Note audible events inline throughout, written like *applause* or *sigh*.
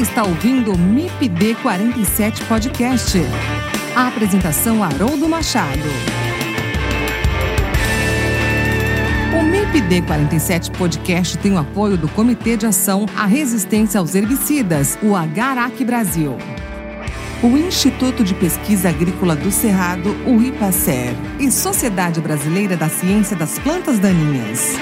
Está ouvindo o MIPD 47 Podcast. A apresentação Haroldo Machado. O MIPD 47 Podcast tem o apoio do Comitê de Ação à Resistência aos Herbicidas, o Agarac Brasil. O Instituto de Pesquisa Agrícola do Cerrado, o IPACER, e Sociedade Brasileira da Ciência das Plantas Daninhas.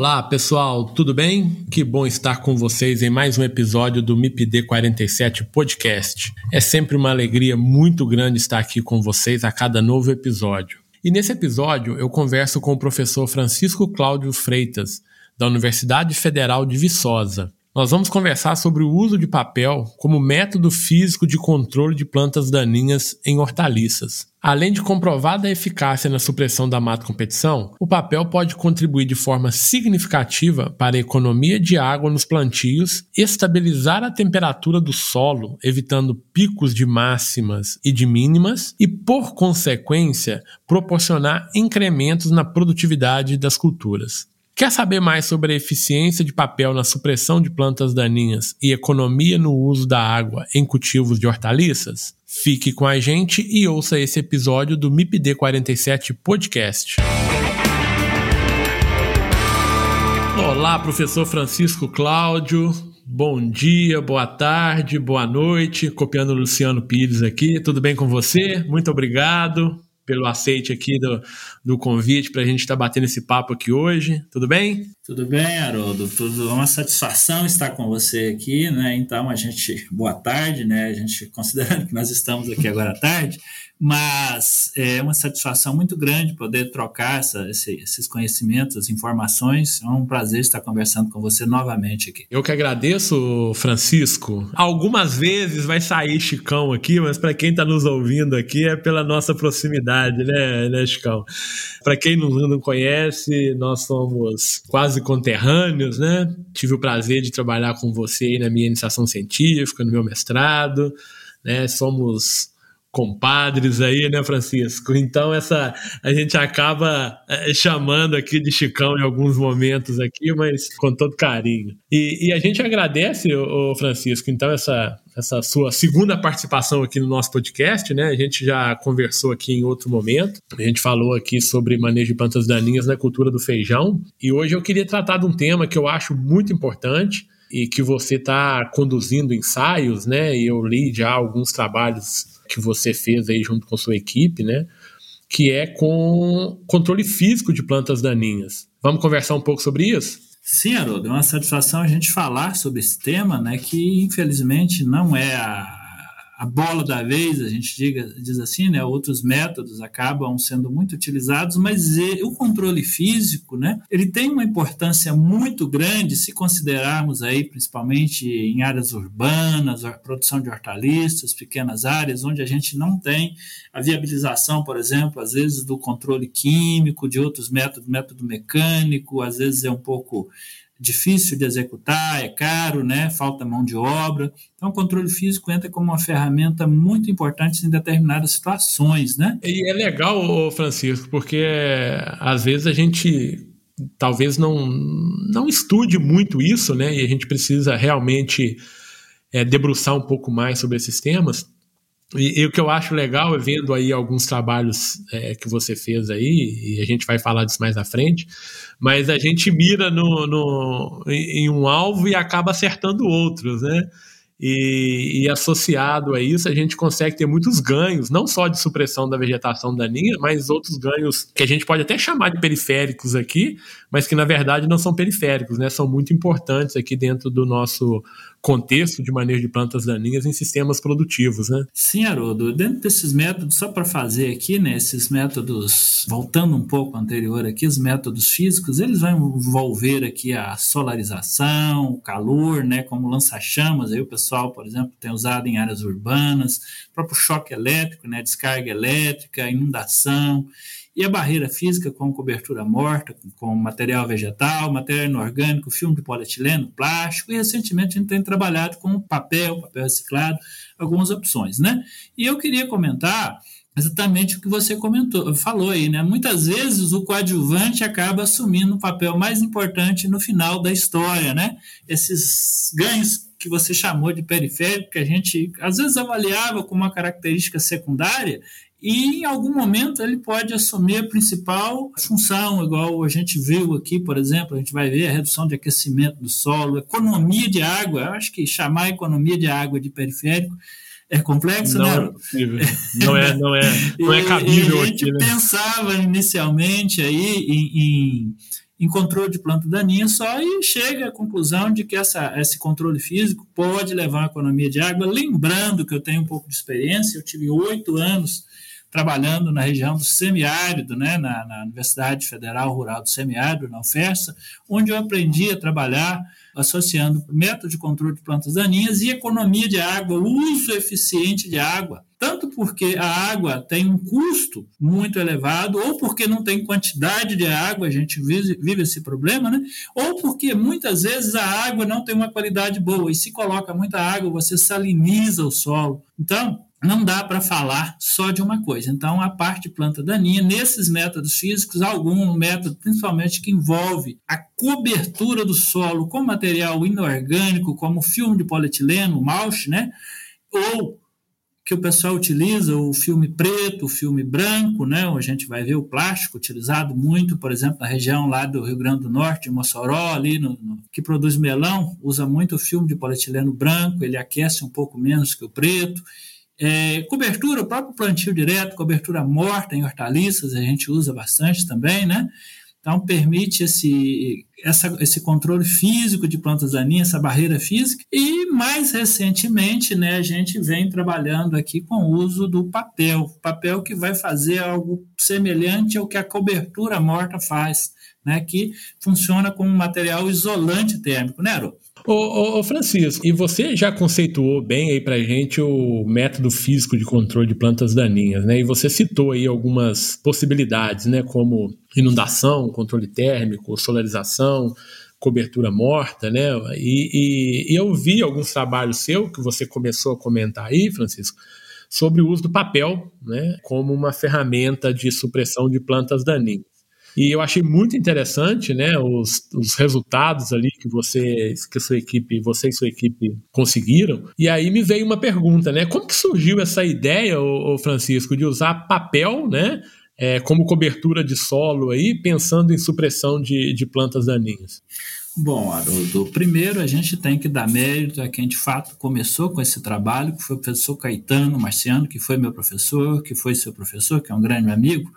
Olá pessoal, tudo bem? Que bom estar com vocês em mais um episódio do MIPD 47 Podcast. É sempre uma alegria muito grande estar aqui com vocês a cada novo episódio. E nesse episódio eu converso com o professor Francisco Cláudio Freitas, da Universidade Federal de Viçosa. Nós vamos conversar sobre o uso de papel como método físico de controle de plantas daninhas em hortaliças. Além de comprovada eficácia na supressão da mata competição, o papel pode contribuir de forma significativa para a economia de água nos plantios, estabilizar a temperatura do solo, evitando picos de máximas e de mínimas, e, por consequência, proporcionar incrementos na produtividade das culturas. Quer saber mais sobre a eficiência de papel na supressão de plantas daninhas e economia no uso da água em cultivos de hortaliças? Fique com a gente e ouça esse episódio do MIPD 47 Podcast. Olá, professor Francisco Cláudio. Bom dia, boa tarde, boa noite. Copiando o Luciano Pires aqui. Tudo bem com você? Muito obrigado pelo aceite aqui do, do convite para a gente estar tá batendo esse papo aqui hoje. Tudo bem? Tudo bem, Haroldo. Tudo uma satisfação estar com você aqui, né? Então a gente boa tarde, né? A gente considerando que nós estamos aqui agora à tarde, mas é uma satisfação muito grande poder trocar essa, esses conhecimentos, informações. É um prazer estar conversando com você novamente aqui. Eu que agradeço, Francisco. Algumas vezes vai sair Chicão aqui, mas para quem está nos ouvindo aqui é pela nossa proximidade, né, né Chicão? Para quem não, não conhece, nós somos quase conterrâneos, né? Tive o prazer de trabalhar com você na minha iniciação científica, no meu mestrado, né? Somos compadres aí, né, Francisco? Então essa a gente acaba é, chamando aqui de Chicão em alguns momentos aqui, mas com todo carinho. E, e a gente agradece, o Francisco, então essa essa sua segunda participação aqui no nosso podcast, né? A gente já conversou aqui em outro momento. A gente falou aqui sobre manejo de plantas daninhas na cultura do feijão. E hoje eu queria tratar de um tema que eu acho muito importante e que você está conduzindo ensaios, né? E eu li já alguns trabalhos que você fez aí junto com sua equipe, né? Que é com controle físico de plantas daninhas. Vamos conversar um pouco sobre isso? Sim, Haroldo, é uma satisfação a gente falar sobre esse tema, né? Que infelizmente não é a a bola da vez, a gente diga, diz assim, né? Outros métodos acabam sendo muito utilizados, mas o controle físico, né? Ele tem uma importância muito grande se considerarmos aí, principalmente em áreas urbanas, a produção de hortaliças, pequenas áreas, onde a gente não tem a viabilização, por exemplo, às vezes do controle químico, de outros métodos, método mecânico, às vezes é um pouco difícil de executar, é caro, né? falta mão de obra. Então, o controle físico entra como uma ferramenta muito importante em determinadas situações. Né? E é legal, Francisco, porque às vezes a gente talvez não, não estude muito isso, né? e a gente precisa realmente é, debruçar um pouco mais sobre esses temas. E, e, o que eu acho legal é vendo aí alguns trabalhos é, que você fez aí, e a gente vai falar disso mais à frente, mas a gente mira no, no, em um alvo e acaba acertando outros, né? E, e, associado a isso, a gente consegue ter muitos ganhos, não só de supressão da vegetação daninha, mas outros ganhos que a gente pode até chamar de periféricos aqui, mas que na verdade não são periféricos, né? São muito importantes aqui dentro do nosso contexto de manejo de plantas daninhas em sistemas produtivos, né? Sim, Haroldo. Dentro desses métodos, só para fazer aqui, né, esses métodos, voltando um pouco anterior aqui, os métodos físicos, eles vão envolver aqui a solarização, o calor, né, como lança-chamas, aí o pessoal, por exemplo, tem usado em áreas urbanas, próprio choque elétrico, né, descarga elétrica, inundação, e a barreira física com cobertura morta, com material vegetal, material inorgânico, filme de polietileno, plástico, e recentemente a gente tem trabalhado com papel, papel reciclado, algumas opções, né? E eu queria comentar exatamente o que você comentou, falou aí, né? Muitas vezes o coadjuvante acaba assumindo o papel mais importante no final da história, né? Esses ganhos que você chamou de periférico, que a gente às vezes avaliava como uma característica secundária, e em algum momento ele pode assumir a principal função, igual a gente viu aqui, por exemplo, a gente vai ver a redução de aquecimento do solo, economia de água, eu acho que chamar economia de água de periférico é complexo, não né? É possível. Não é, não é, *laughs* não é cabível. E a gente aqui, né? pensava inicialmente aí em, em, em, controle de planta daninha só e chega à conclusão de que essa, esse controle físico pode levar à economia de água. Lembrando que eu tenho um pouco de experiência, eu tive oito anos trabalhando na região do semiárido, né, na, na Universidade Federal Rural do Semiárido, na UFESA, onde eu aprendi a trabalhar associando método de controle de plantas daninhas e economia de água, uso eficiente de água. Tanto porque a água tem um custo muito elevado, ou porque não tem quantidade de água, a gente vive, vive esse problema, né? ou porque muitas vezes a água não tem uma qualidade boa, e se coloca muita água, você saliniza o solo. Então, não dá para falar só de uma coisa. Então, a parte de planta daninha, nesses métodos físicos, algum método, principalmente que envolve a cobertura do solo com material inorgânico, como filme de polietileno, mulch, né? Ou que o pessoal utiliza o filme preto, o filme branco, né? A gente vai ver o plástico utilizado muito, por exemplo, na região lá do Rio Grande do Norte, Mossoró, ali no, no, que produz melão, usa muito o filme de polietileno branco, ele aquece um pouco menos que o preto. É, cobertura, o próprio plantio direto, cobertura morta em hortaliças, a gente usa bastante também, né? Então, permite esse, essa, esse controle físico de plantas daninhas, essa barreira física. E, mais recentemente, né, a gente vem trabalhando aqui com o uso do papel. Papel que vai fazer algo semelhante ao que a cobertura morta faz, né, que funciona como um material isolante térmico, né, Haroldo? Ô, ô, Francisco, e você já conceituou bem aí pra gente o método físico de controle de plantas daninhas, né? E você citou aí algumas possibilidades, né? Como inundação, controle térmico, solarização, cobertura morta, né? E, e, e eu vi alguns trabalhos seu que você começou a comentar aí, Francisco, sobre o uso do papel, né? Como uma ferramenta de supressão de plantas daninhas. E eu achei muito interessante, né, os, os resultados ali que você, que sua equipe, você e sua equipe conseguiram. E aí me veio uma pergunta, né, como que surgiu essa ideia, ô, ô Francisco, de usar papel, né, é, como cobertura de solo aí, pensando em supressão de, de plantas daninhas? Bom, Haroldo, primeiro a gente tem que dar mérito a quem de fato começou com esse trabalho, que foi o professor Caetano Marciano, que foi meu professor, que foi seu professor, que é um grande amigo,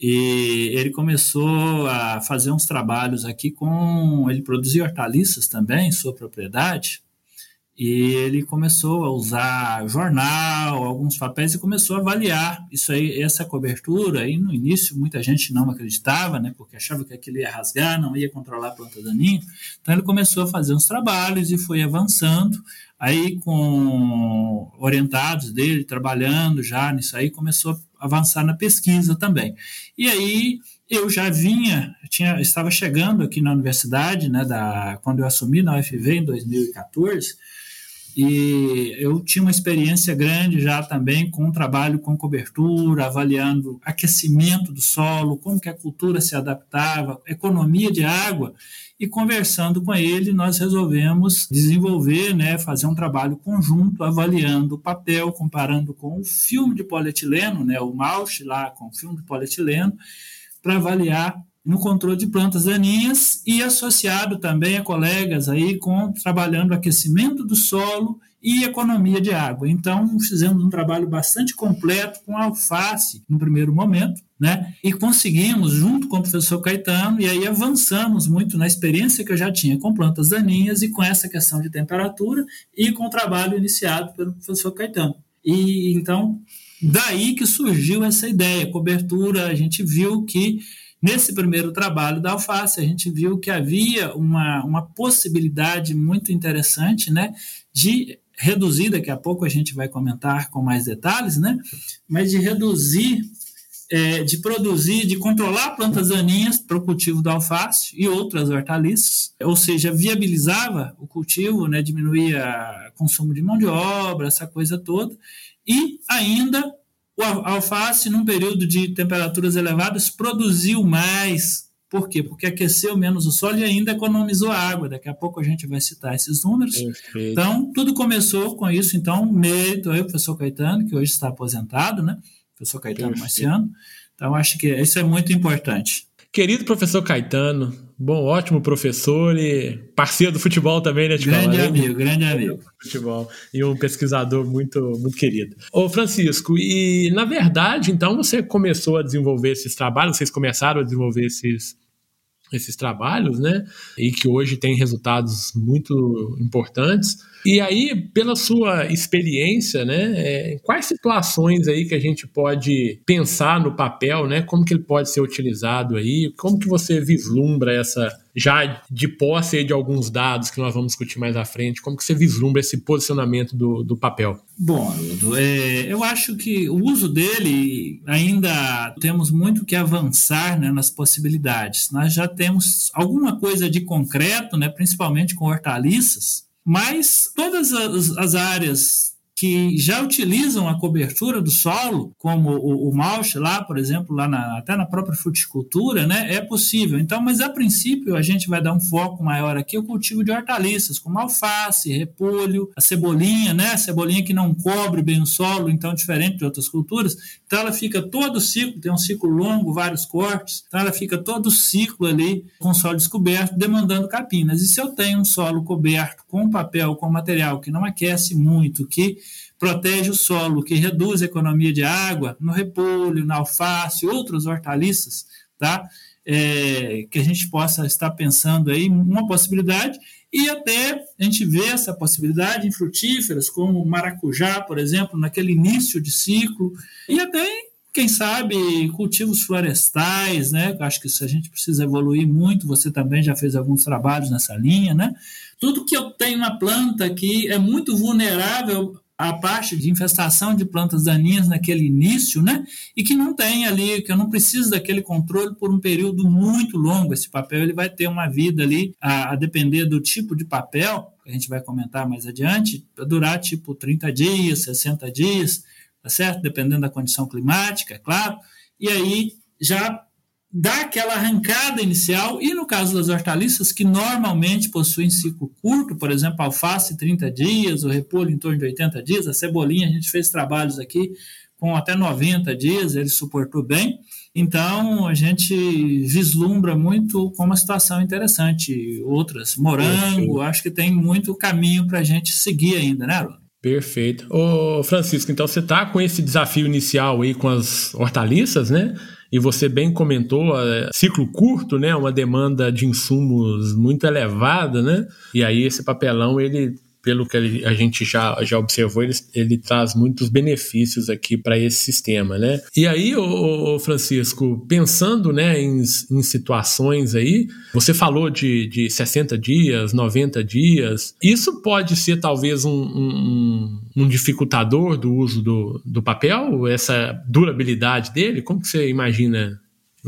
e ele começou a fazer uns trabalhos aqui com. Ele produzia hortaliças também, sua propriedade, e ele começou a usar jornal, alguns papéis e começou a avaliar isso aí, essa cobertura. Aí no início muita gente não acreditava, né, porque achava que aquilo ia rasgar, não ia controlar a planta daninha. Então ele começou a fazer uns trabalhos e foi avançando. Aí com orientados dele, trabalhando já nisso aí, começou a avançar na pesquisa também. E aí eu já vinha, tinha, estava chegando aqui na universidade, né, da, quando eu assumi na UFV em 2014, e eu tinha uma experiência grande já também com o trabalho com cobertura, avaliando aquecimento do solo, como que a cultura se adaptava, economia de água, e conversando com ele, nós resolvemos desenvolver, né, fazer um trabalho conjunto, avaliando o papel, comparando com o filme de polietileno, né, o mulch lá com o filme de polietileno, para avaliar no controle de plantas daninhas e associado também a colegas aí com trabalhando aquecimento do solo e economia de água. Então, fizemos um trabalho bastante completo com alface no primeiro momento, né? E conseguimos, junto com o professor Caetano, e aí avançamos muito na experiência que eu já tinha com plantas daninhas e com essa questão de temperatura e com o trabalho iniciado pelo professor Caetano. E então, daí que surgiu essa ideia, cobertura, a gente viu que Nesse primeiro trabalho da alface, a gente viu que havia uma, uma possibilidade muito interessante né, de reduzir, daqui a pouco a gente vai comentar com mais detalhes, né, mas de reduzir é, de produzir, de controlar plantas daninhas para o cultivo da alface e outras hortaliças, ou seja, viabilizava o cultivo, né, diminuía o consumo de mão de obra, essa coisa toda, e ainda a alface, num período de temperaturas elevadas, produziu mais por quê? Porque aqueceu menos o solo e ainda economizou água. Daqui a pouco a gente vai citar esses números. Perfeito. Então, tudo começou com isso. Então, mérito aí, o professor Caetano, que hoje está aposentado, né? Professor Caetano Perfeito. Marciano. Então, acho que isso é muito importante. Querido professor Caetano, bom, ótimo professor e parceiro do futebol também, né, Grande falar, amigo, grande amigo. Futebol e um pesquisador muito, muito querido. Ô, Francisco, e na verdade, então, você começou a desenvolver esses trabalhos, vocês começaram a desenvolver esses, esses trabalhos, né? E que hoje tem resultados muito importantes. E aí, pela sua experiência, né, é, quais situações aí que a gente pode pensar no papel, né? Como que ele pode ser utilizado aí? Como que você vislumbra essa já de posse de alguns dados que nós vamos discutir mais à frente, como que você vislumbra esse posicionamento do, do papel? Bom, é, eu acho que o uso dele ainda temos muito que avançar né, nas possibilidades. Nós já temos alguma coisa de concreto, né, principalmente com hortaliças, mas todas as, as áreas que já utilizam a cobertura do solo, como o, o mulch lá, por exemplo, lá na, até na própria fruticultura, né, é possível. Então, mas a princípio a gente vai dar um foco maior aqui o cultivo de hortaliças, como alface, repolho, a cebolinha, né, a cebolinha que não cobre bem o solo, então diferente de outras culturas, então ela fica todo o ciclo, tem um ciclo longo, vários cortes, então ela fica todo o ciclo ali com o solo descoberto, demandando capinas. E se eu tenho um solo coberto com papel, com material que não aquece muito, que protege o solo, que reduz a economia de água no repolho, na alface, outras hortaliças, tá? É, que a gente possa estar pensando aí uma possibilidade e até a gente vê essa possibilidade em frutíferas como maracujá, por exemplo, naquele início de ciclo e até quem sabe cultivos florestais, né? Acho que isso a gente precisa evoluir muito. Você também já fez alguns trabalhos nessa linha, né? Tudo que eu tenho uma planta que é muito vulnerável a parte de infestação de plantas daninhas naquele início, né? E que não tem ali, que eu não preciso daquele controle por um período muito longo. Esse papel ele vai ter uma vida ali, a, a depender do tipo de papel, que a gente vai comentar mais adiante, durar tipo 30 dias, 60 dias, tá certo? Dependendo da condição climática, é claro. E aí já dá aquela arrancada inicial, e no caso das hortaliças, que normalmente possuem ciclo curto, por exemplo, alface 30 dias, o repolho em torno de 80 dias, a cebolinha, a gente fez trabalhos aqui com até 90 dias, ele suportou bem. Então, a gente vislumbra muito como uma situação interessante. Outras, morango, acho que tem muito caminho para a gente seguir ainda, né, Arona? Perfeito. Ô, Francisco, então você está com esse desafio inicial aí com as hortaliças, né? E você bem comentou, é, ciclo curto, né, uma demanda de insumos muito elevada, né, e aí esse papelão ele pelo que a gente já, já observou, ele, ele traz muitos benefícios aqui para esse sistema, né? E aí, ô, Francisco, pensando né, em, em, situações aí, você falou de, de 60 dias, 90 dias, isso pode ser talvez um, um, um dificultador do uso do, do papel, essa durabilidade dele? Como que você imagina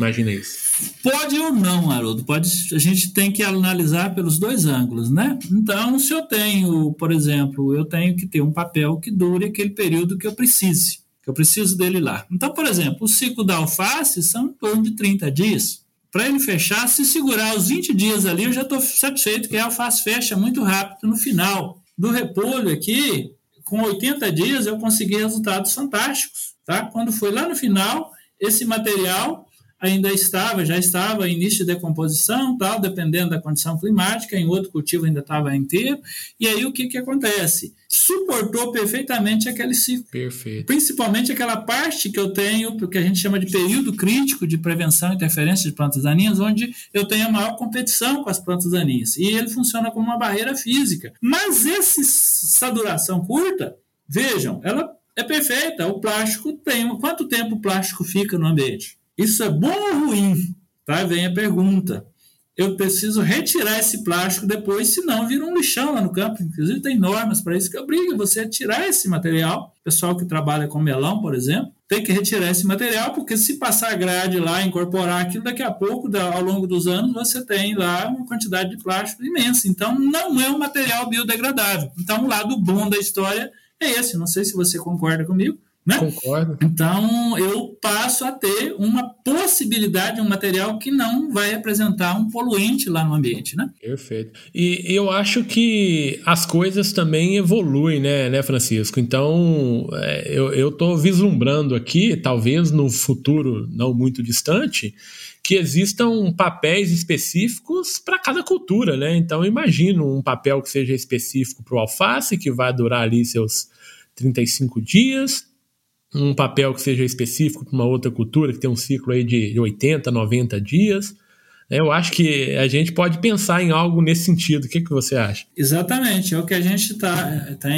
Imagina isso. Pode ou não, Haroldo. Pode, a gente tem que analisar pelos dois ângulos, né? Então, se eu tenho, por exemplo, eu tenho que ter um papel que dure aquele período que eu precise, que eu preciso dele lá. Então, por exemplo, o ciclo da alface são em torno de 30 dias. Para ele fechar, se segurar os 20 dias ali, eu já estou satisfeito que a alface fecha muito rápido no final. Do repolho aqui, com 80 dias, eu consegui resultados fantásticos. Tá? Quando foi lá no final, esse material ainda estava, já estava em início de decomposição, tal, dependendo da condição climática, em outro cultivo ainda estava inteiro. E aí o que, que acontece? Suportou perfeitamente aquele ciclo. Perfeito. Principalmente aquela parte que eu tenho, que a gente chama de período crítico de prevenção e interferência de plantas daninhas, onde eu tenho a maior competição com as plantas daninhas. E ele funciona como uma barreira física. Mas esse, essa duração curta, vejam, ela é perfeita. O plástico tem. Quanto tempo o plástico fica no ambiente? Isso é bom ou ruim? Tá? Vem a pergunta. eu preciso retirar esse plástico depois, senão vira um lixão lá no campo. Inclusive, tem normas para isso que obriga você a tirar esse material. O pessoal que trabalha com melão, por exemplo, tem que retirar esse material, porque se passar a grade lá, incorporar aquilo, daqui a pouco, ao longo dos anos, você tem lá uma quantidade de plástico imensa. Então, não é um material biodegradável. Então, o lado bom da história é esse. Não sei se você concorda comigo. Né? Concordo. Então, eu passo a ter uma possibilidade, um material que não vai representar um poluente lá no ambiente, né? Perfeito. E eu acho que as coisas também evoluem, né, né Francisco? Então, é, eu estou vislumbrando aqui, talvez no futuro não muito distante, que existam papéis específicos para cada cultura, né? Então, imagino um papel que seja específico para o alface, que vai durar ali seus 35 dias, um papel que seja específico para uma outra cultura, que tem um ciclo aí de 80, 90 dias. Eu acho que a gente pode pensar em algo nesse sentido. O que, que você acha? Exatamente, é o que a gente está tá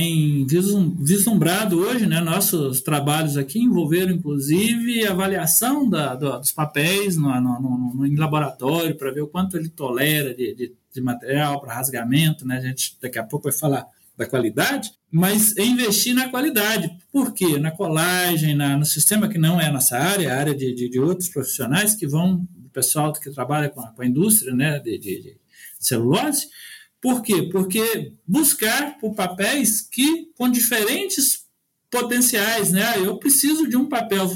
vislumbrado hoje. Né? Nossos trabalhos aqui envolveram, inclusive, avaliação da, do, dos papéis no, no, no, no em laboratório para ver o quanto ele tolera de, de, de material para rasgamento. Né? A gente daqui a pouco vai falar da qualidade, mas investir na qualidade. Por quê? Na colagem, na, no sistema que não é a nossa área, a área de, de, de outros profissionais que vão, o pessoal que trabalha com a, com a indústria né, de, de, de celulose. Por quê? Porque buscar por papéis que com diferentes potenciais, né? Eu preciso de um papel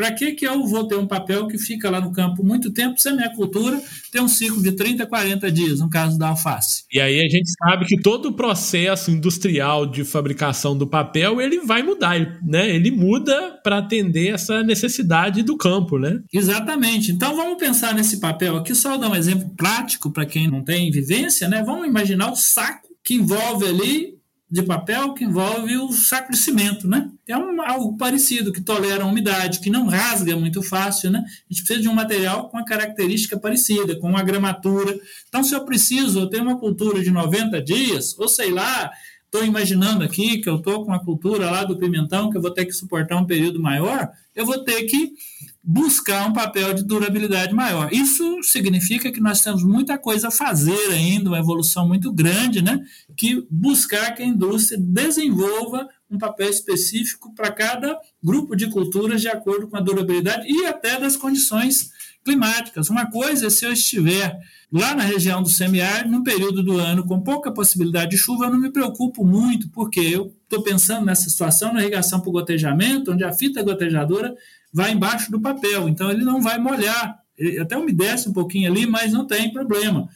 para que, que eu vou ter um papel que fica lá no campo muito tempo se a minha cultura tem um ciclo de 30, 40 dias, no caso da alface? E aí a gente sabe que todo o processo industrial de fabricação do papel ele vai mudar, né? Ele muda para atender essa necessidade do campo, né? Exatamente. Então vamos pensar nesse papel aqui, só dar um exemplo prático para quem não tem vivência, né? Vamos imaginar o saco que envolve ali de papel que envolve o saco de cimento, né? É um, algo parecido, que tolera a umidade, que não rasga muito fácil, né? A gente precisa de um material com uma característica parecida, com uma gramatura. Então, se eu preciso, eu tenho uma cultura de 90 dias, ou sei lá, estou imaginando aqui que eu estou com a cultura lá do pimentão, que eu vou ter que suportar um período maior, eu vou ter que buscar um papel de durabilidade maior. Isso significa que nós temos muita coisa a fazer ainda, uma evolução muito grande, né? Que buscar que a indústria desenvolva um papel específico para cada grupo de culturas de acordo com a durabilidade e até das condições climáticas. Uma coisa é se eu estiver lá na região do semiárido, num período do ano com pouca possibilidade de chuva, eu não me preocupo muito, porque eu estou pensando nessa situação na irrigação por gotejamento, onde a fita gotejadora vai embaixo do papel, então ele não vai molhar. Ele até umedece um pouquinho ali, mas não tem problema.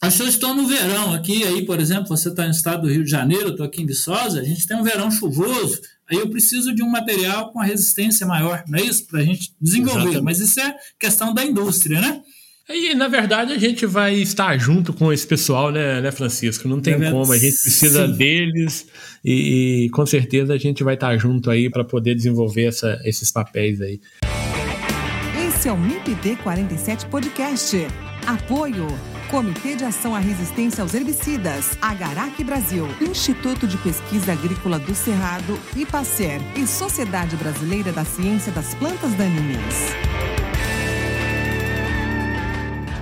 As eu estou no verão aqui, aí, por exemplo, você está no estado do Rio de Janeiro, eu estou aqui em Viçosa, a gente tem um verão chuvoso, aí eu preciso de um material com a resistência maior, não é isso? Para a gente desenvolver. Exatamente. Mas isso é questão da indústria, né? E, na verdade, a gente vai estar junto com esse pessoal, né, né Francisco? Não tem é como, a gente precisa Sim. deles e, e, com certeza a gente vai estar junto aí para poder desenvolver essa, esses papéis aí. Esse é o MIPD 47 Podcast. Apoio. Comitê de Ação à Resistência aos Herbicidas, Agarac Brasil, Instituto de Pesquisa Agrícola do Cerrado, IPACER e Sociedade Brasileira da Ciência das Plantas Daninhas.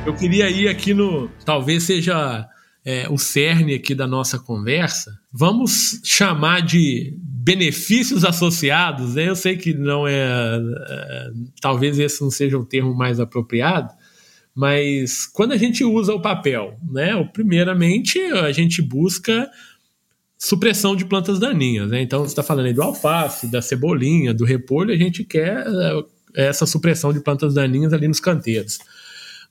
Eu queria ir aqui no. Talvez seja é, o cerne aqui da nossa conversa. Vamos chamar de benefícios associados, né? Eu sei que não é, é. Talvez esse não seja o termo mais apropriado, mas quando a gente usa o papel, né? Primeiramente, a gente busca supressão de plantas daninhas, né? Então, você está falando aí do alface, da cebolinha, do repolho, a gente quer é, essa supressão de plantas daninhas ali nos canteiros.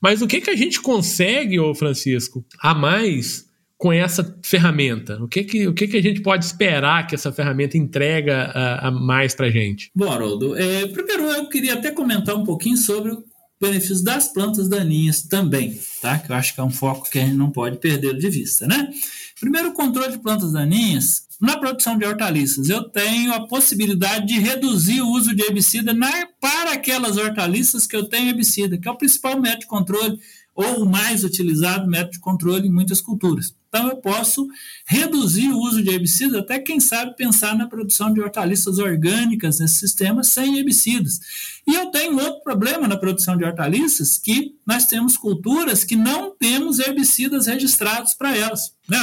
Mas o que, que a gente consegue, ô Francisco, a mais com essa ferramenta? O que, que, o que, que a gente pode esperar que essa ferramenta entrega a, a mais para a gente? Bom, Haroldo, é, primeiro eu queria até comentar um pouquinho sobre o benefício das plantas daninhas também, tá? Que eu acho que é um foco que a gente não pode perder de vista, né? Primeiro, o controle de plantas daninhas na produção de hortaliças, eu tenho a possibilidade de reduzir o uso de herbicida na, para aquelas hortaliças que eu tenho herbicida, que é o principal método de controle. Ou o mais utilizado método de controle em muitas culturas. Então, eu posso reduzir o uso de herbicidas, até quem sabe pensar na produção de hortaliças orgânicas nesse sistema sem herbicidas. E eu tenho outro problema na produção de hortaliças, que nós temos culturas que não temos herbicidas registrados para elas. Né,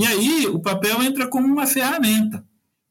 e aí o papel entra como uma ferramenta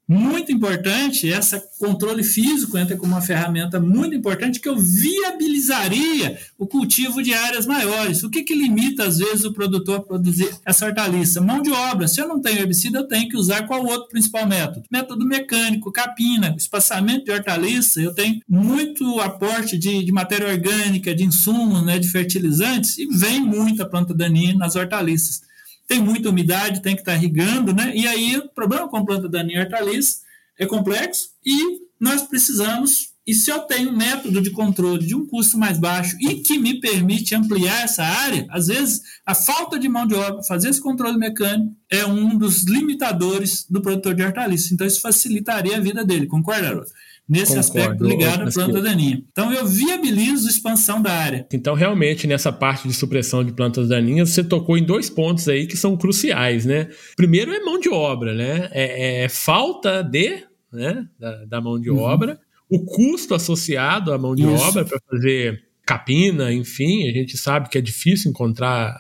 muito importante, esse controle físico entra como uma ferramenta muito importante que eu viabilizaria o cultivo de áreas maiores. O que, que limita, às vezes, o produtor a produzir essa hortaliça? Mão de obra. Se eu não tenho herbicida, eu tenho que usar qual outro principal método? Método mecânico, capina, espaçamento de hortaliça. Eu tenho muito aporte de, de matéria orgânica, de insumos, né, de fertilizantes, e vem muita planta daninha nas hortaliças tem muita umidade, tem que estar tá irrigando, né? E aí o problema com planta daninha hortaliça é complexo e nós precisamos, e se eu tenho um método de controle de um custo mais baixo e que me permite ampliar essa área, às vezes a falta de mão de obra, fazer esse controle mecânico é um dos limitadores do produtor de hortaliça. Então isso facilitaria a vida dele, concorda, Haroldo? Nesse Concordo, aspecto ligado à planta daninha. Então eu viabilizo a expansão da área. Então realmente nessa parte de supressão de plantas daninhas você tocou em dois pontos aí que são cruciais, né? Primeiro é mão de obra, né? É, é falta de, né, da, da mão de uhum. obra, o custo associado à mão de Isso. obra para fazer capina, enfim, a gente sabe que é difícil encontrar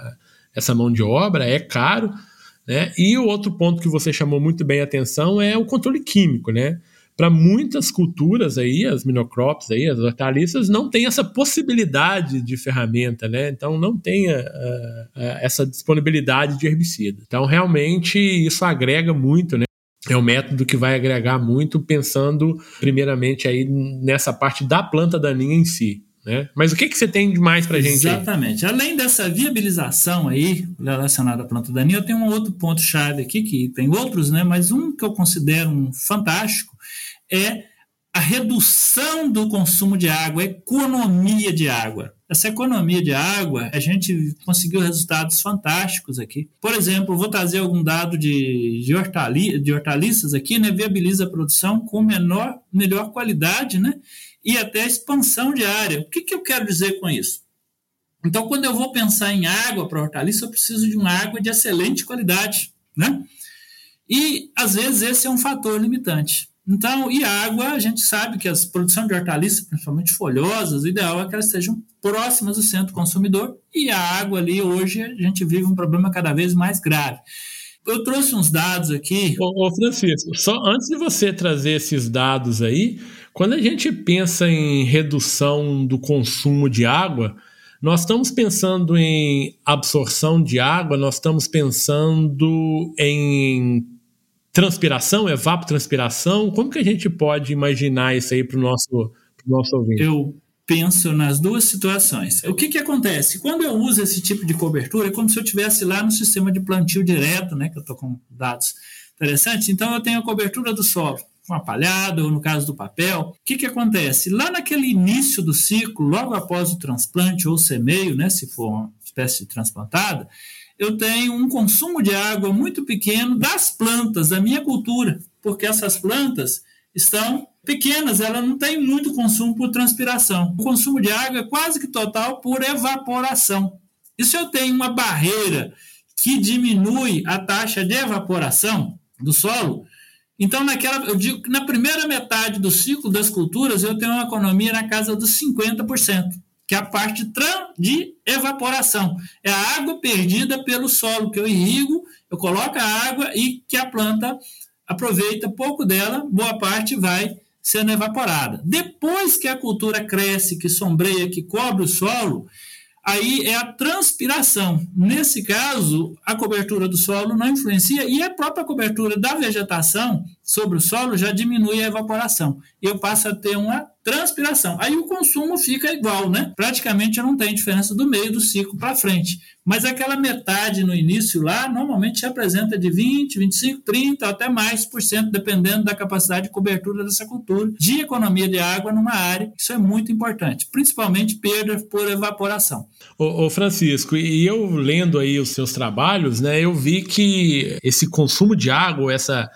essa mão de obra, é caro, né? E o outro ponto que você chamou muito bem a atenção é o controle químico, né? Para muitas culturas aí, as minocrops aí, as hortaliças, não tem essa possibilidade de ferramenta, né? Então não tem uh, uh, essa disponibilidade de herbicida. Então realmente isso agrega muito, né? É um método que vai agregar muito pensando primeiramente aí nessa parte da planta daninha em si. Né? Mas o que, que você tem de mais para gente? Exatamente. Aí? Além dessa viabilização aí relacionada à planta daninha, eu tenho um outro ponto chave aqui que tem outros, né? Mas um que eu considero um fantástico é a redução do consumo de água, a economia de água. Essa economia de água, a gente conseguiu resultados fantásticos aqui. Por exemplo, vou trazer algum dado de, de, hortali, de hortaliças aqui, né? Viabiliza a produção com menor, melhor qualidade, né? E até expansão de área. O que, que eu quero dizer com isso? Então, quando eu vou pensar em água para hortaliça, eu preciso de uma água de excelente qualidade, né? E, às vezes, esse é um fator limitante. Então, e água, a gente sabe que as produções de hortaliças, principalmente folhosas, o ideal é que elas sejam próximas do centro consumidor, e a água ali, hoje, a gente vive um problema cada vez mais grave. Eu trouxe uns dados aqui. Ô, ô Francisco, só antes de você trazer esses dados aí, quando a gente pensa em redução do consumo de água, nós estamos pensando em absorção de água, nós estamos pensando em transpiração, evapotranspiração? Como que a gente pode imaginar isso aí para o nosso, pro nosso ouvinte? Eu penso nas duas situações. O que, que acontece? Quando eu uso esse tipo de cobertura, é como se eu estivesse lá no sistema de plantio direto, né, que eu estou com dados interessantes. Então, eu tenho a cobertura do solo, uma palhada, ou no caso do papel. O que, que acontece? Lá naquele início do ciclo, logo após o transplante ou semeio, né, se for uma espécie transplantada, eu tenho um consumo de água muito pequeno das plantas, da minha cultura, porque essas plantas estão pequenas, ela não tem muito consumo por transpiração. O consumo de água é quase que total por evaporação. E se eu tenho uma barreira que diminui a taxa de evaporação do solo, então naquela, eu digo que na primeira metade do ciclo das culturas eu tenho uma economia na casa dos 50% que é a parte de evaporação. É a água perdida pelo solo, que eu irrigo, eu coloco a água e que a planta aproveita pouco dela, boa parte vai sendo evaporada. Depois que a cultura cresce, que sombreia, que cobre o solo, aí é a transpiração. Nesse caso, a cobertura do solo não influencia e a própria cobertura da vegetação sobre o solo já diminui a evaporação. Eu passo a ter uma transpiração. Aí o consumo fica igual, né? Praticamente não tem diferença do meio do ciclo para frente. Mas aquela metade no início lá, normalmente se apresenta de 20, 25, 30, até mais por cento, dependendo da capacidade de cobertura dessa cultura, de economia de água numa área. Isso é muito importante, principalmente perda por evaporação. Ô, ô Francisco, e eu lendo aí os seus trabalhos, né, eu vi que esse consumo de água, essa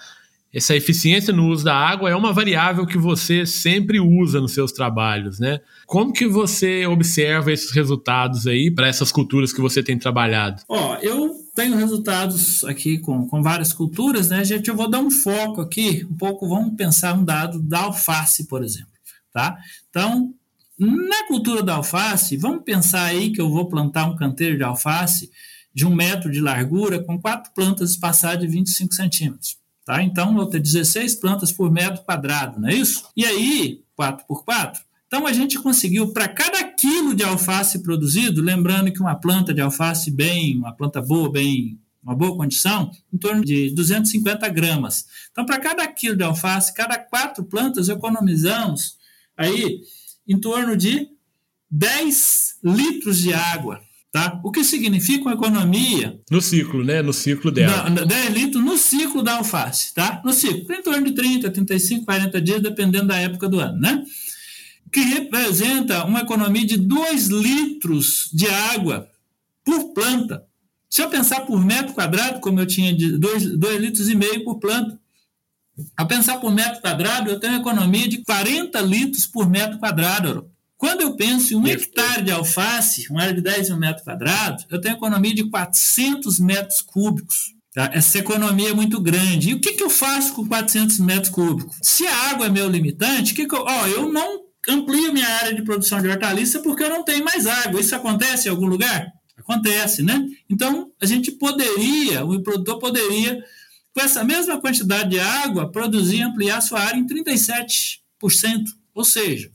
essa eficiência no uso da água é uma variável que você sempre usa nos seus trabalhos, né? Como que você observa esses resultados aí para essas culturas que você tem trabalhado? Ó, eu tenho resultados aqui com, com várias culturas, né, gente? Eu vou dar um foco aqui, um pouco, vamos pensar um dado da alface, por exemplo, tá? Então, na cultura da alface, vamos pensar aí que eu vou plantar um canteiro de alface de um metro de largura com quatro plantas espaçadas de 25 centímetros. Tá? Então, vou ter 16 plantas por metro quadrado, não é isso? E aí, 4 por 4. Então, a gente conseguiu, para cada quilo de alface produzido, lembrando que uma planta de alface bem, uma planta boa, bem, uma boa condição, em torno de 250 gramas. Então, para cada quilo de alface, cada quatro plantas, economizamos aí em torno de 10 litros de água. Tá? O que significa uma economia. No ciclo, né? No ciclo dela. 10 litros no ciclo da alface, tá? No ciclo, em torno de 30, 35, 40 dias, dependendo da época do ano, né? Que representa uma economia de 2 litros de água por planta. Se eu pensar por metro quadrado, como eu tinha de 2 litros e meio por planta, ao pensar por metro quadrado, eu tenho uma economia de 40 litros por metro quadrado. Quando eu penso em um hectare de alface, uma área de 10 mil metros quadrados, eu tenho economia de 400 metros cúbicos. Tá? Essa economia é muito grande. E o que, que eu faço com 400 metros cúbicos? Se a água é meu limitante, que que eu, ó, eu não amplio minha área de produção de hortaliça porque eu não tenho mais água. Isso acontece em algum lugar? Acontece, né? Então, a gente poderia, o produtor poderia, com essa mesma quantidade de água, produzir e ampliar sua área em 37%. Ou seja,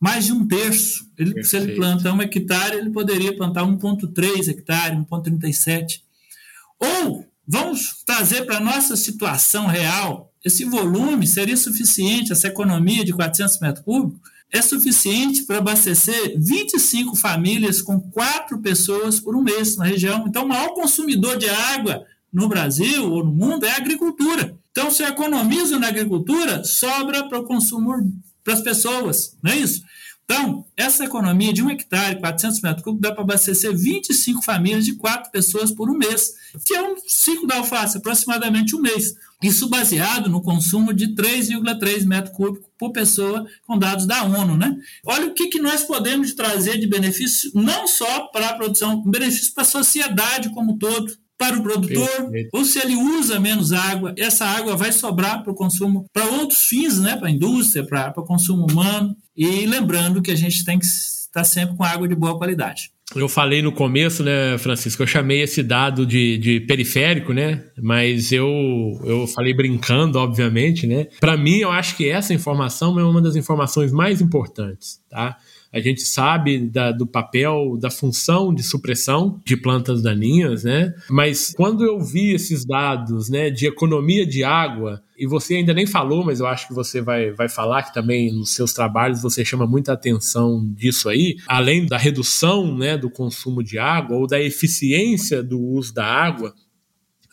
mais de um terço. Ele, se ele planta um hectare, ele poderia plantar 1,3 hectare, 1,37. Ou, vamos trazer para a nossa situação real, esse volume seria suficiente, essa economia de 400 metros cúbicos, é suficiente para abastecer 25 famílias com quatro pessoas por um mês na região. Então, o maior consumidor de água no Brasil ou no mundo é a agricultura. Então, se eu economizo na agricultura, sobra para o consumo para as pessoas, não é isso? Então, essa economia de um hectare, 400 metros cúbicos, dá para abastecer 25 famílias de quatro pessoas por um mês, que é um ciclo da alface, aproximadamente um mês. Isso baseado no consumo de 3,3 metros cúbicos por pessoa, com dados da ONU. Né? Olha o que, que nós podemos trazer de benefício, não só para a produção, benefício para a sociedade como um todo para o produtor, Perfeito. ou se ele usa menos água, essa água vai sobrar para o consumo, para outros fins, né, para a indústria, para o consumo humano. E lembrando que a gente tem que estar sempre com água de boa qualidade. Eu falei no começo, né, Francisco, eu chamei esse dado de, de periférico, né? Mas eu, eu falei brincando, obviamente, né? Para mim, eu acho que essa informação é uma das informações mais importantes, tá? A gente sabe da, do papel, da função de supressão de plantas daninhas, né? Mas quando eu vi esses dados, né, de economia de água, e você ainda nem falou, mas eu acho que você vai, vai falar que também nos seus trabalhos você chama muita atenção disso aí, além da redução né, do consumo de água ou da eficiência do uso da água,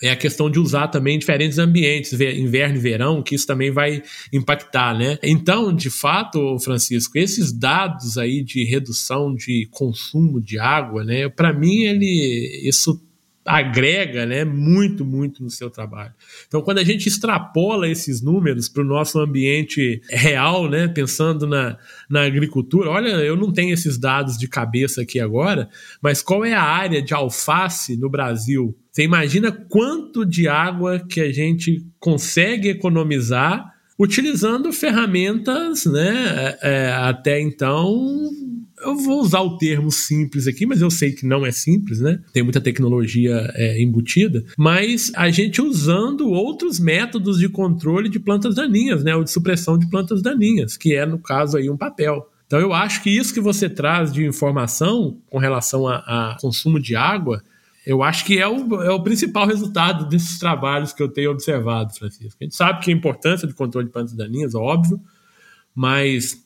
é a questão de usar também diferentes ambientes, inverno e verão, que isso também vai impactar, né? Então, de fato, Francisco, esses dados aí de redução de consumo de água, né? Para mim, ele isso agrega né, muito, muito no seu trabalho. Então, quando a gente extrapola esses números para o nosso ambiente real, né, pensando na, na agricultura, olha, eu não tenho esses dados de cabeça aqui agora, mas qual é a área de alface no Brasil? Você imagina quanto de água que a gente consegue economizar utilizando ferramentas, né, é, até então eu vou usar o termo simples aqui, mas eu sei que não é simples, né? Tem muita tecnologia é, embutida, mas a gente usando outros métodos de controle de plantas daninhas, né? Ou de supressão de plantas daninhas, que é, no caso, aí um papel. Então eu acho que isso que você traz de informação com relação a, a consumo de água, eu acho que é o, é o principal resultado desses trabalhos que eu tenho observado, Francisco. A gente sabe que a importância de controle de plantas daninhas, óbvio, mas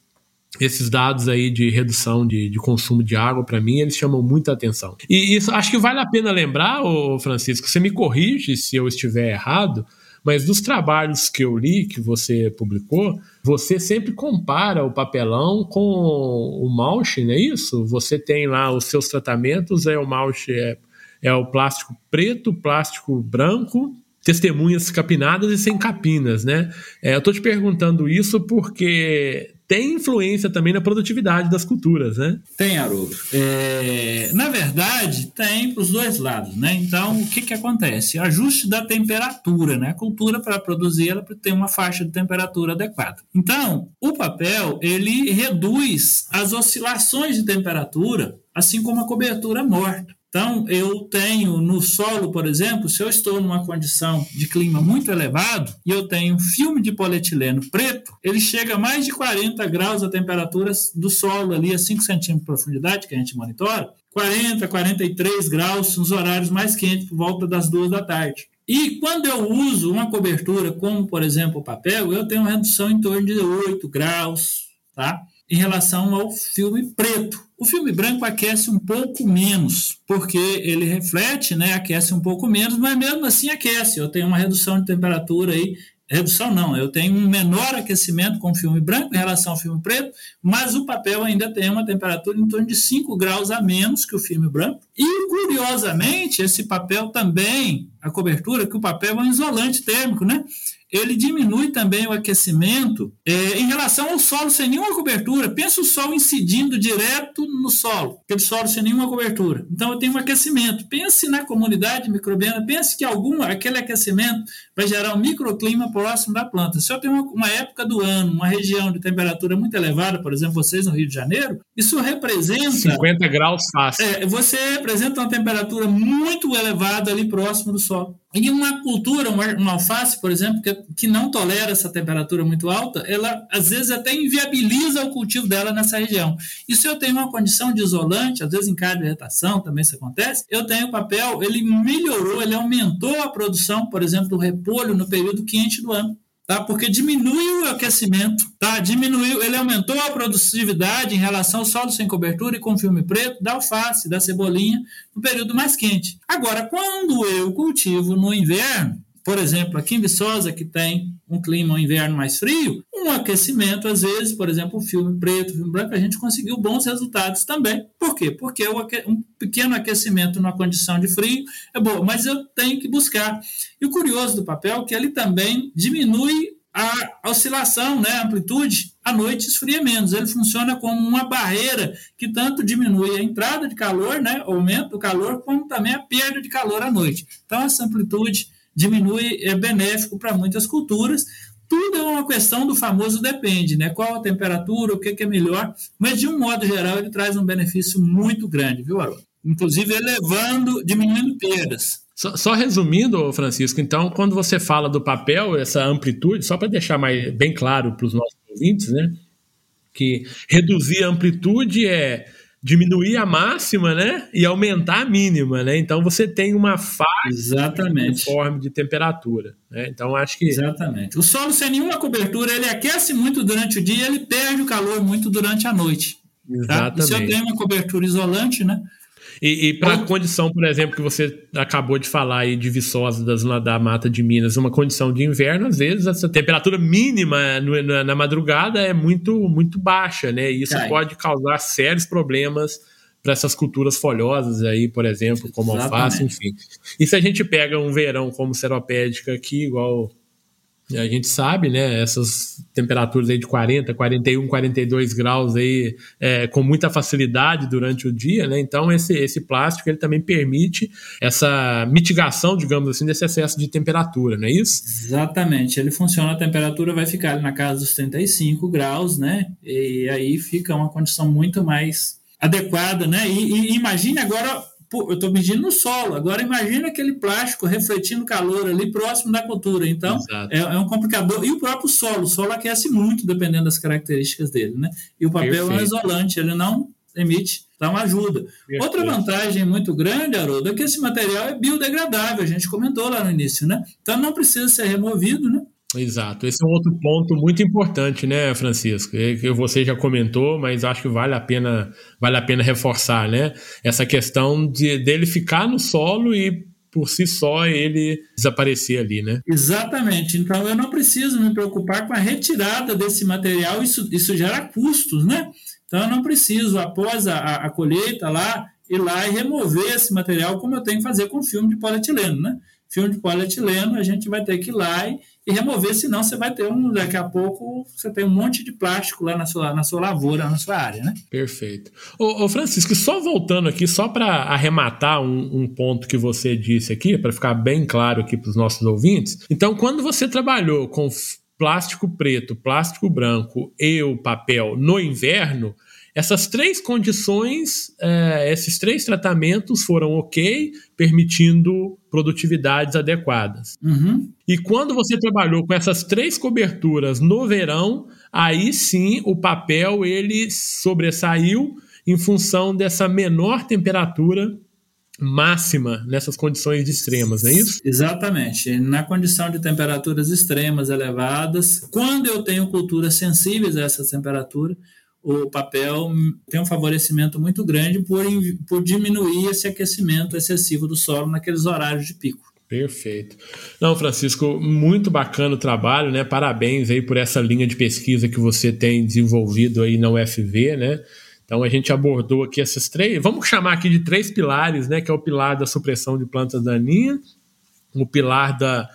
esses dados aí de redução de, de consumo de água, para mim, eles chamam muita atenção. E isso acho que vale a pena lembrar, ô Francisco, você me corrige se eu estiver errado, mas dos trabalhos que eu li, que você publicou, você sempre compara o papelão com o mulch, não é isso? Você tem lá os seus tratamentos, é o mulch é, é o plástico preto, plástico branco, testemunhas capinadas e sem capinas, né? É, eu estou te perguntando isso porque tem influência também na produtividade das culturas, né? Tem, Haroldo. É, na verdade, tem para os dois lados, né? Então, o que, que acontece? Ajuste da temperatura, né? A cultura, para produzir, ela tem uma faixa de temperatura adequada. Então, o papel, ele reduz as oscilações de temperatura, assim como a cobertura morta. Então, eu tenho no solo, por exemplo, se eu estou numa condição de clima muito elevado e eu tenho um filme de polietileno preto, ele chega a mais de 40 graus a temperatura do solo ali a 5 centímetros de profundidade, que a gente monitora, 40, 43 graus nos horários mais quentes, por volta das duas da tarde. E quando eu uso uma cobertura, como por exemplo o papel, eu tenho uma redução em torno de 8 graus, tá? Em relação ao filme preto. O filme branco aquece um pouco menos, porque ele reflete, né, aquece um pouco menos, mas mesmo assim aquece. Eu tenho uma redução de temperatura aí redução não, eu tenho um menor aquecimento com o filme branco em relação ao filme preto, mas o papel ainda tem uma temperatura em torno de 5 graus a menos que o filme branco. E, curiosamente, esse papel também, a cobertura, que o papel é um isolante térmico, né? Ele diminui também o aquecimento é, em relação ao solo sem nenhuma cobertura. Pensa o sol incidindo direto no solo, aquele solo sem nenhuma cobertura. Então eu tenho um aquecimento. Pense na comunidade microbiana, pense que algum, aquele aquecimento vai gerar um microclima próximo da planta. Se eu tenho uma, uma época do ano, uma região de temperatura muito elevada, por exemplo, vocês no Rio de Janeiro, isso representa. 50 graus fácil. É, você representa uma temperatura muito elevada ali próximo do solo. E uma cultura, uma, alface, por exemplo, que, que não tolera essa temperatura muito alta, ela às vezes até inviabiliza o cultivo dela nessa região. E se eu tenho uma condição de isolante, às vezes em cada vegetação também isso acontece, eu tenho papel, ele melhorou, ele aumentou a produção, por exemplo, do repolho no período quente do ano tá? Porque diminuiu o aquecimento, tá? Diminuiu, ele aumentou a produtividade em relação ao solo sem cobertura e com filme preto da alface, da cebolinha no período mais quente. Agora, quando eu cultivo no inverno, por exemplo, aqui em Viçosa, que tem um clima, um inverno mais frio, um aquecimento, às vezes, por exemplo, o filme preto, o filme branco, a gente conseguiu bons resultados também. Por quê? Porque um pequeno aquecimento numa condição de frio é bom, mas eu tenho que buscar. E o curioso do papel é que ele também diminui a oscilação, né, a amplitude, à noite esfria menos. Ele funciona como uma barreira que tanto diminui a entrada de calor, né, aumento do calor, como também a perda de calor à noite. Então, essa amplitude diminui, é benéfico para muitas culturas. Tudo é uma questão do famoso depende, né? Qual a temperatura, o que, que é melhor, mas de um modo geral ele traz um benefício muito grande, viu, Haroldo? Inclusive elevando, diminuindo perdas. Só, só, resumindo, Francisco, então, quando você fala do papel, essa amplitude, só para deixar mais bem claro para os nossos ouvintes, né? Que reduzir a amplitude é diminuir a máxima, né, e aumentar a mínima, né? Então você tem uma faixa Exatamente. uniforme de temperatura, né? Então acho que Exatamente. O solo sem nenhuma cobertura, ele aquece muito durante o dia, ele perde o calor muito durante a noite. Exatamente. Tá? Se eu tenho uma cobertura isolante, né, e, e para a condição, por exemplo, que você acabou de falar aí de Viçosa, das, da Mata de Minas, uma condição de inverno, às vezes essa temperatura mínima no, na, na, madrugada é muito, muito baixa, né? E isso Cai. pode causar sérios problemas para essas culturas folhosas aí, por exemplo, como Exatamente. alface, enfim. E se a gente pega um verão como seropédica aqui, igual a gente sabe, né, essas temperaturas aí de 40, 41, 42 graus aí é, com muita facilidade durante o dia, né? Então esse, esse plástico ele também permite essa mitigação, digamos assim, desse excesso de temperatura, não é isso? Exatamente. Ele funciona, a temperatura vai ficar na casa dos 35 graus, né? E aí fica uma condição muito mais adequada, né? E, e imagine agora eu estou medindo no solo. Agora imagina aquele plástico refletindo calor ali próximo da cultura. Então é, é, um complicador. E o próprio solo, o solo aquece muito dependendo das características dele, né? E o papel Perfeito. é um isolante, ele não emite, dá uma ajuda. Perfeito. Outra vantagem muito grande, Haroldo, é que esse material é biodegradável. A gente comentou lá no início, né? Então não precisa ser removido, né? Exato. Esse é um outro ponto muito importante, né, Francisco? Que você já comentou, mas acho que vale a pena, vale a pena reforçar, né? Essa questão de dele ficar no solo e por si só ele desaparecer ali, né? Exatamente. Então eu não preciso me preocupar com a retirada desse material, isso, isso gera custos, né? Então eu não preciso, após a, a colheita lá, ir lá e remover esse material, como eu tenho que fazer com filme de polietileno, né? Filme de polietileno, a gente vai ter que ir lá e, e, remover, senão você vai ter um, daqui a pouco, você tem um monte de plástico lá na sua, na sua lavoura, na sua área, né? Perfeito. Ô, ô Francisco, só voltando aqui, só para arrematar um, um, ponto que você disse aqui, para ficar bem claro aqui para os nossos ouvintes. Então, quando você trabalhou com plástico preto, plástico branco e o papel no inverno, essas três condições, é, esses três tratamentos foram ok, permitindo produtividades adequadas. Uhum. E quando você trabalhou com essas três coberturas no verão, aí sim o papel ele sobressaiu em função dessa menor temperatura máxima nessas condições extremas, não é isso? Exatamente. Na condição de temperaturas extremas elevadas, quando eu tenho culturas sensíveis a essa temperatura, o papel tem um favorecimento muito grande por, por diminuir esse aquecimento excessivo do solo naqueles horários de pico. Perfeito. Não, Francisco, muito bacana o trabalho, né? Parabéns aí por essa linha de pesquisa que você tem desenvolvido aí na UFV, né? Então a gente abordou aqui essas três, vamos chamar aqui de três pilares, né? Que é o pilar da supressão de plantas daninhas, o pilar da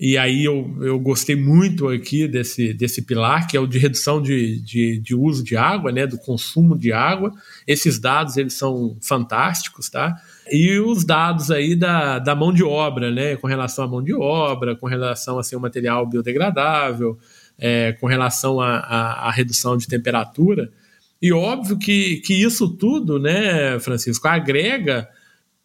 e aí eu, eu gostei muito aqui desse, desse pilar, que é o de redução de, de, de, uso de água, né, do consumo de água. Esses dados eles são fantásticos, tá? E os dados aí da, da mão de obra, né, com relação à mão de obra, com relação a ser um material biodegradável, é, com relação à redução de temperatura. E óbvio que, que isso tudo, né, Francisco, agrega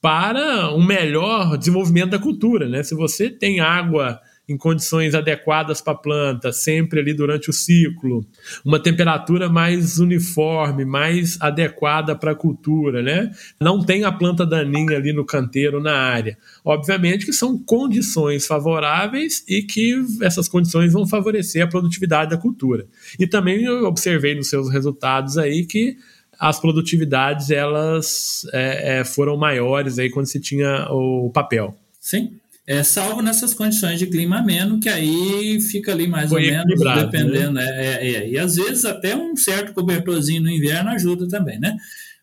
para um melhor desenvolvimento da cultura. Né? Se você tem água em condições adequadas para a planta, sempre ali durante o ciclo, uma temperatura mais uniforme, mais adequada para a cultura, né? Não tem a planta daninha ali no canteiro na área. Obviamente que são condições favoráveis e que essas condições vão favorecer a produtividade da cultura. E também eu observei nos seus resultados aí que as produtividades elas é, é, foram maiores aí quando se tinha o papel. Sim, é, salvo nessas condições de clima ameno, que aí fica ali mais Foi ou menos, dependendo. Né? É, é, e às vezes até um certo cobertorzinho no inverno ajuda também, né?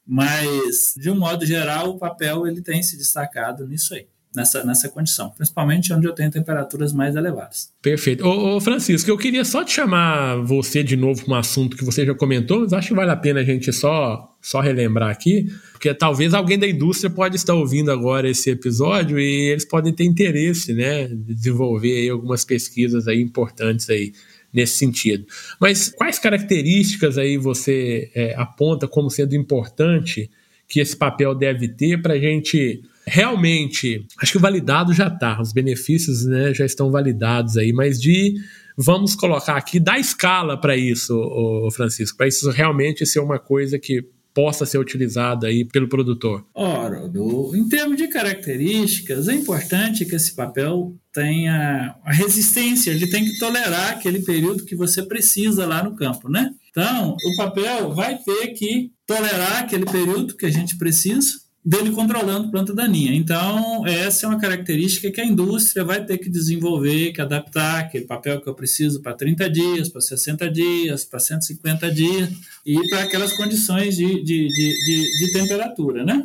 Mas, de um modo geral, o papel ele tem se destacado nisso aí nessa, nessa condição, principalmente onde eu tenho temperaturas mais elevadas. Perfeito. Ô, ô Francisco, eu queria só te chamar você de novo para um assunto que você já comentou, mas acho que vale a pena a gente só, só relembrar aqui, porque talvez alguém da indústria pode estar ouvindo agora esse episódio e eles podem ter interesse, né, de desenvolver algumas pesquisas aí importantes aí nesse sentido. Mas quais características aí você é, aponta como sendo importante que esse papel deve ter para a gente realmente, acho que validado já está, os benefícios né, já estão validados aí, mas de vamos colocar aqui, dar escala para isso, Francisco, para isso realmente ser uma coisa que possa ser utilizada aí pelo produtor? Ora, do, em termos de características, é importante que esse papel tenha a resistência, ele tem que tolerar aquele período que você precisa lá no campo, né? Então, o papel vai ter que tolerar aquele período que a gente precisa, dele controlando planta daninha. Então, essa é uma característica que a indústria vai ter que desenvolver, que adaptar aquele papel que eu preciso para 30 dias, para 60 dias, para 150 dias e para aquelas condições de, de, de, de, de temperatura, né?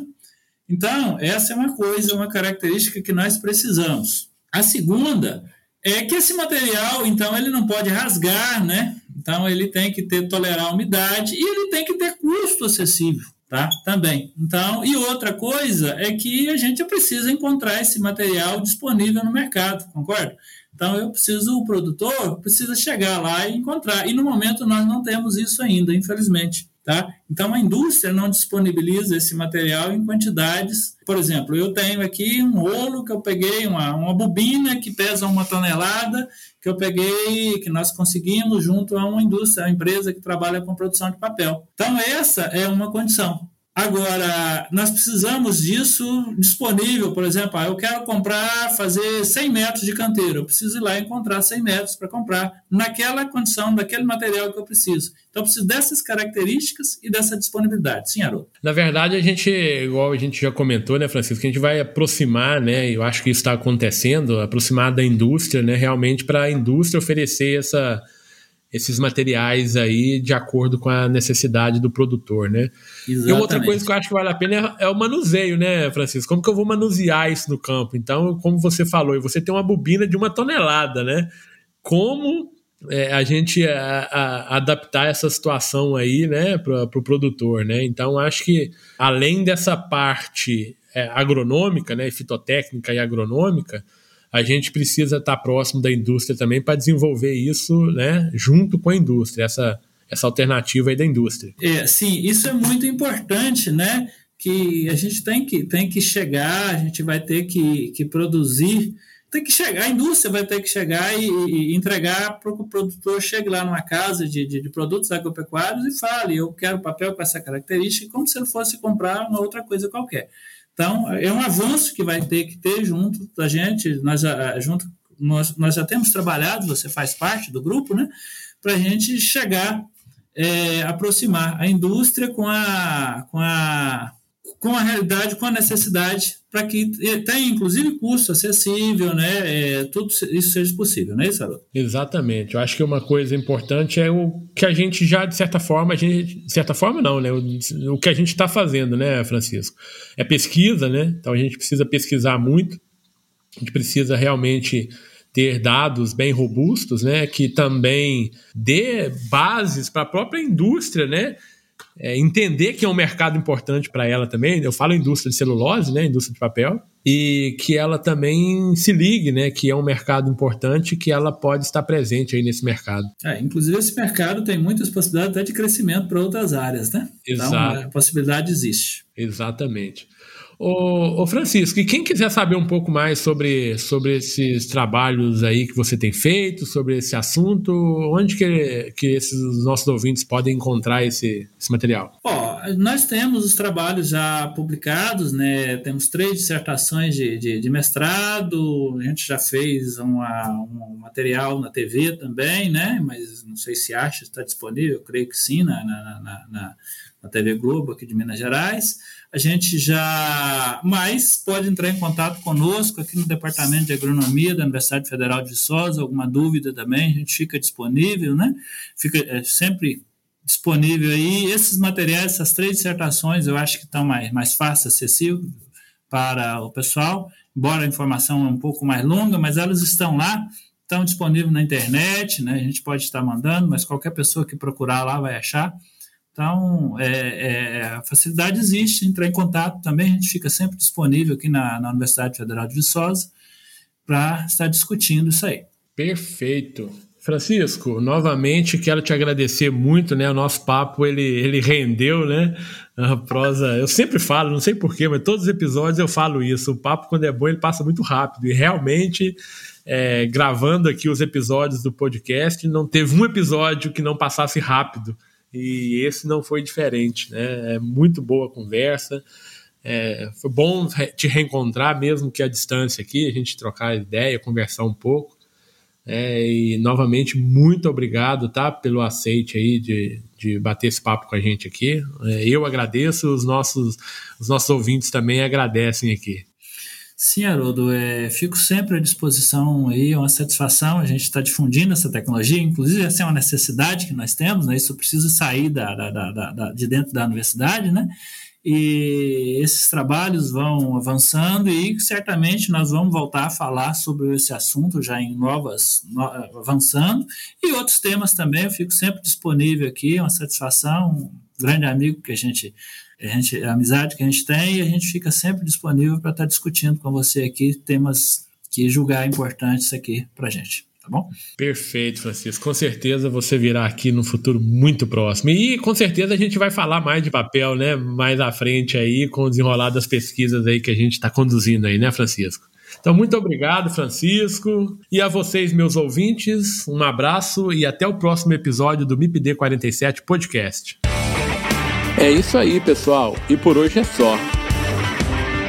Então, essa é uma coisa, uma característica que nós precisamos. A segunda é que esse material, então, ele não pode rasgar, né? Então, ele tem que ter tolerar a umidade e ele tem que ter custo acessível tá? Também. Então, e outra coisa é que a gente precisa encontrar esse material disponível no mercado, concorda? Então, eu preciso, o produtor precisa chegar lá e encontrar. E no momento nós não temos isso ainda, infelizmente. Tá? Então, a indústria não disponibiliza esse material em quantidades. Por exemplo, eu tenho aqui um rolo que eu peguei, uma, uma bobina que pesa uma tonelada, que eu peguei, que nós conseguimos junto a uma indústria, uma empresa que trabalha com produção de papel. Então, essa é uma condição. Agora, nós precisamos disso disponível, por exemplo, ah, eu quero comprar, fazer 100 metros de canteiro, eu preciso ir lá encontrar 100 metros para comprar, naquela condição, daquele material que eu preciso. Então, eu preciso dessas características e dessa disponibilidade. Sim, Haroldo? Na verdade, a gente, igual a gente já comentou, né, Francisco, que a gente vai aproximar, né, eu acho que isso está acontecendo, aproximar da indústria, né, realmente para a indústria oferecer essa esses materiais aí de acordo com a necessidade do produtor, né? Exatamente. E outra coisa que eu acho que vale a pena é, é, o manuseio, né, Francisco? Como que eu vou manusear isso no campo? Então, como você falou, você tem uma bobina de uma tonelada, né? Como é, a gente a, a, adaptar essa situação aí, né, para o pro produtor, né? Então, acho que além dessa parte é, agronômica, né, fitotécnica e agronômica, a gente precisa estar próximo da indústria também para desenvolver isso né, junto com a indústria, essa, essa alternativa aí da indústria. É, sim, isso é muito importante, né? Que a gente tem que, tem que chegar, a gente vai ter que, que produzir, tem que chegar, a indústria vai ter que chegar e, e entregar para o produtor chegue lá numa casa de, de, de, produtos agropecuários e fale, eu quero papel com essa característica, como se ele fosse comprar uma outra coisa qualquer. Então, é um avanço que vai ter que ter junto da gente, nós, junto, nós, nós já temos trabalhado, você faz parte do grupo, né, para a gente chegar, é, aproximar a indústria com a, com a com a realidade, com a necessidade, para que tenha, inclusive, custo acessível, né? É, tudo isso seja possível, é isso, Haroldo? Exatamente. Eu acho que uma coisa importante é o que a gente já, de certa forma, a gente, de certa forma não, né? O, o que a gente está fazendo, né, Francisco? É pesquisa, né? Então a gente precisa pesquisar muito, a gente precisa realmente ter dados bem robustos, né, que também dê bases para a própria indústria, né, é, entender que é um mercado importante para ela também. Eu falo indústria de celulose, né, indústria de papel, e que ela também se ligue, né, que é um mercado importante, que ela pode estar presente aí nesse mercado. É, inclusive esse mercado tem muitas possibilidades até de crescimento para outras áreas, né? Então, Exato. Então a possibilidade existe. Exatamente. Ô, ô, Francisco, e quem quiser saber um pouco mais sobre, sobre esses trabalhos aí que você tem feito, sobre esse assunto, onde que, que esses nossos ouvintes podem encontrar esse, esse material? Ó, nós temos os trabalhos já publicados, né? Temos três dissertações de, de, de mestrado, a gente já fez uma, um material na TV também, né? Mas não sei se acha, está disponível, eu creio que sim, na, na, na, na, na TV Globo aqui de Minas Gerais a gente já mais pode entrar em contato conosco aqui no Departamento de Agronomia da Universidade Federal de Viçosa, alguma dúvida também, a gente fica disponível, né? Fica é, sempre disponível aí. Esses materiais, essas três dissertações, eu acho que estão mais, mais fácil, acessível para o pessoal, embora a informação é um pouco mais longa, mas elas estão lá, estão disponíveis na internet, né? A gente pode estar mandando, mas qualquer pessoa que procurar lá vai achar. Então, é, é, a facilidade existe, entrar em contato também, a gente fica sempre disponível aqui na, na Universidade Federal de Viçosa para estar discutindo isso aí. Perfeito. Francisco, novamente quero te agradecer muito, né? O nosso papo ele, ele rendeu, né? A prosa, eu sempre falo, não sei porquê, mas todos os episódios eu falo isso. O papo, quando é bom, ele passa muito rápido. E realmente, é, gravando aqui os episódios do podcast, não teve um episódio que não passasse rápido e esse não foi diferente, né? É muito boa a conversa. É, foi bom te reencontrar, mesmo que a distância aqui, a gente trocar ideia, conversar um pouco. É, e novamente, muito obrigado tá, pelo aceite aí de, de bater esse papo com a gente aqui. É, eu agradeço, os nossos, os nossos ouvintes também agradecem aqui. Sim, Haroldo, é, fico sempre à disposição aí, é uma satisfação a gente estar tá difundindo essa tecnologia, inclusive essa é uma necessidade que nós temos, né, isso precisa sair da, da, da, da, de dentro da universidade, né, e esses trabalhos vão avançando e certamente nós vamos voltar a falar sobre esse assunto já em novas, no, avançando, e outros temas também, eu fico sempre disponível aqui, é uma satisfação, um grande amigo que a gente a, gente, a amizade que a gente tem e a gente fica sempre disponível para estar tá discutindo com você aqui temas que julgar importantes aqui para a gente. Tá bom? Perfeito, Francisco. Com certeza você virá aqui no futuro muito próximo. E com certeza a gente vai falar mais de papel, né? Mais à frente aí, com o desenrolar das pesquisas aí que a gente está conduzindo aí, né, Francisco? Então, muito obrigado, Francisco. E a vocês, meus ouvintes, um abraço e até o próximo episódio do MIPD 47 Podcast. É isso aí, pessoal. E por hoje é só.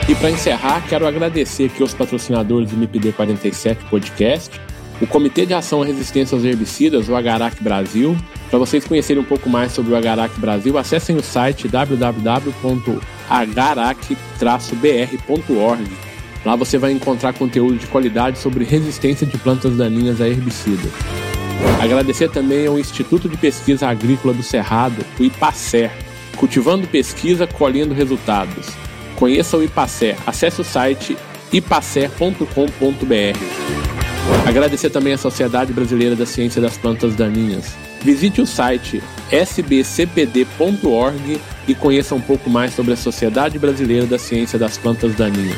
E para encerrar, quero agradecer aqui aos patrocinadores do MIPD 47 Podcast, o Comitê de Ação à Resistência aos Herbicidas, o Agarac Brasil. Para vocês conhecerem um pouco mais sobre o Agarac Brasil, acessem o site www.agarac-br.org. Lá você vai encontrar conteúdo de qualidade sobre resistência de plantas daninhas a herbicidas. Agradecer também ao Instituto de Pesquisa Agrícola do Cerrado, o IPACER, cultivando pesquisa, colhendo resultados. Conheça o IPACER, acesse o site ipacer.com.br. Agradecer também à Sociedade Brasileira da Ciência das Plantas Daninhas. Visite o site sbcpd.org e conheça um pouco mais sobre a Sociedade Brasileira da Ciência das Plantas Daninhas.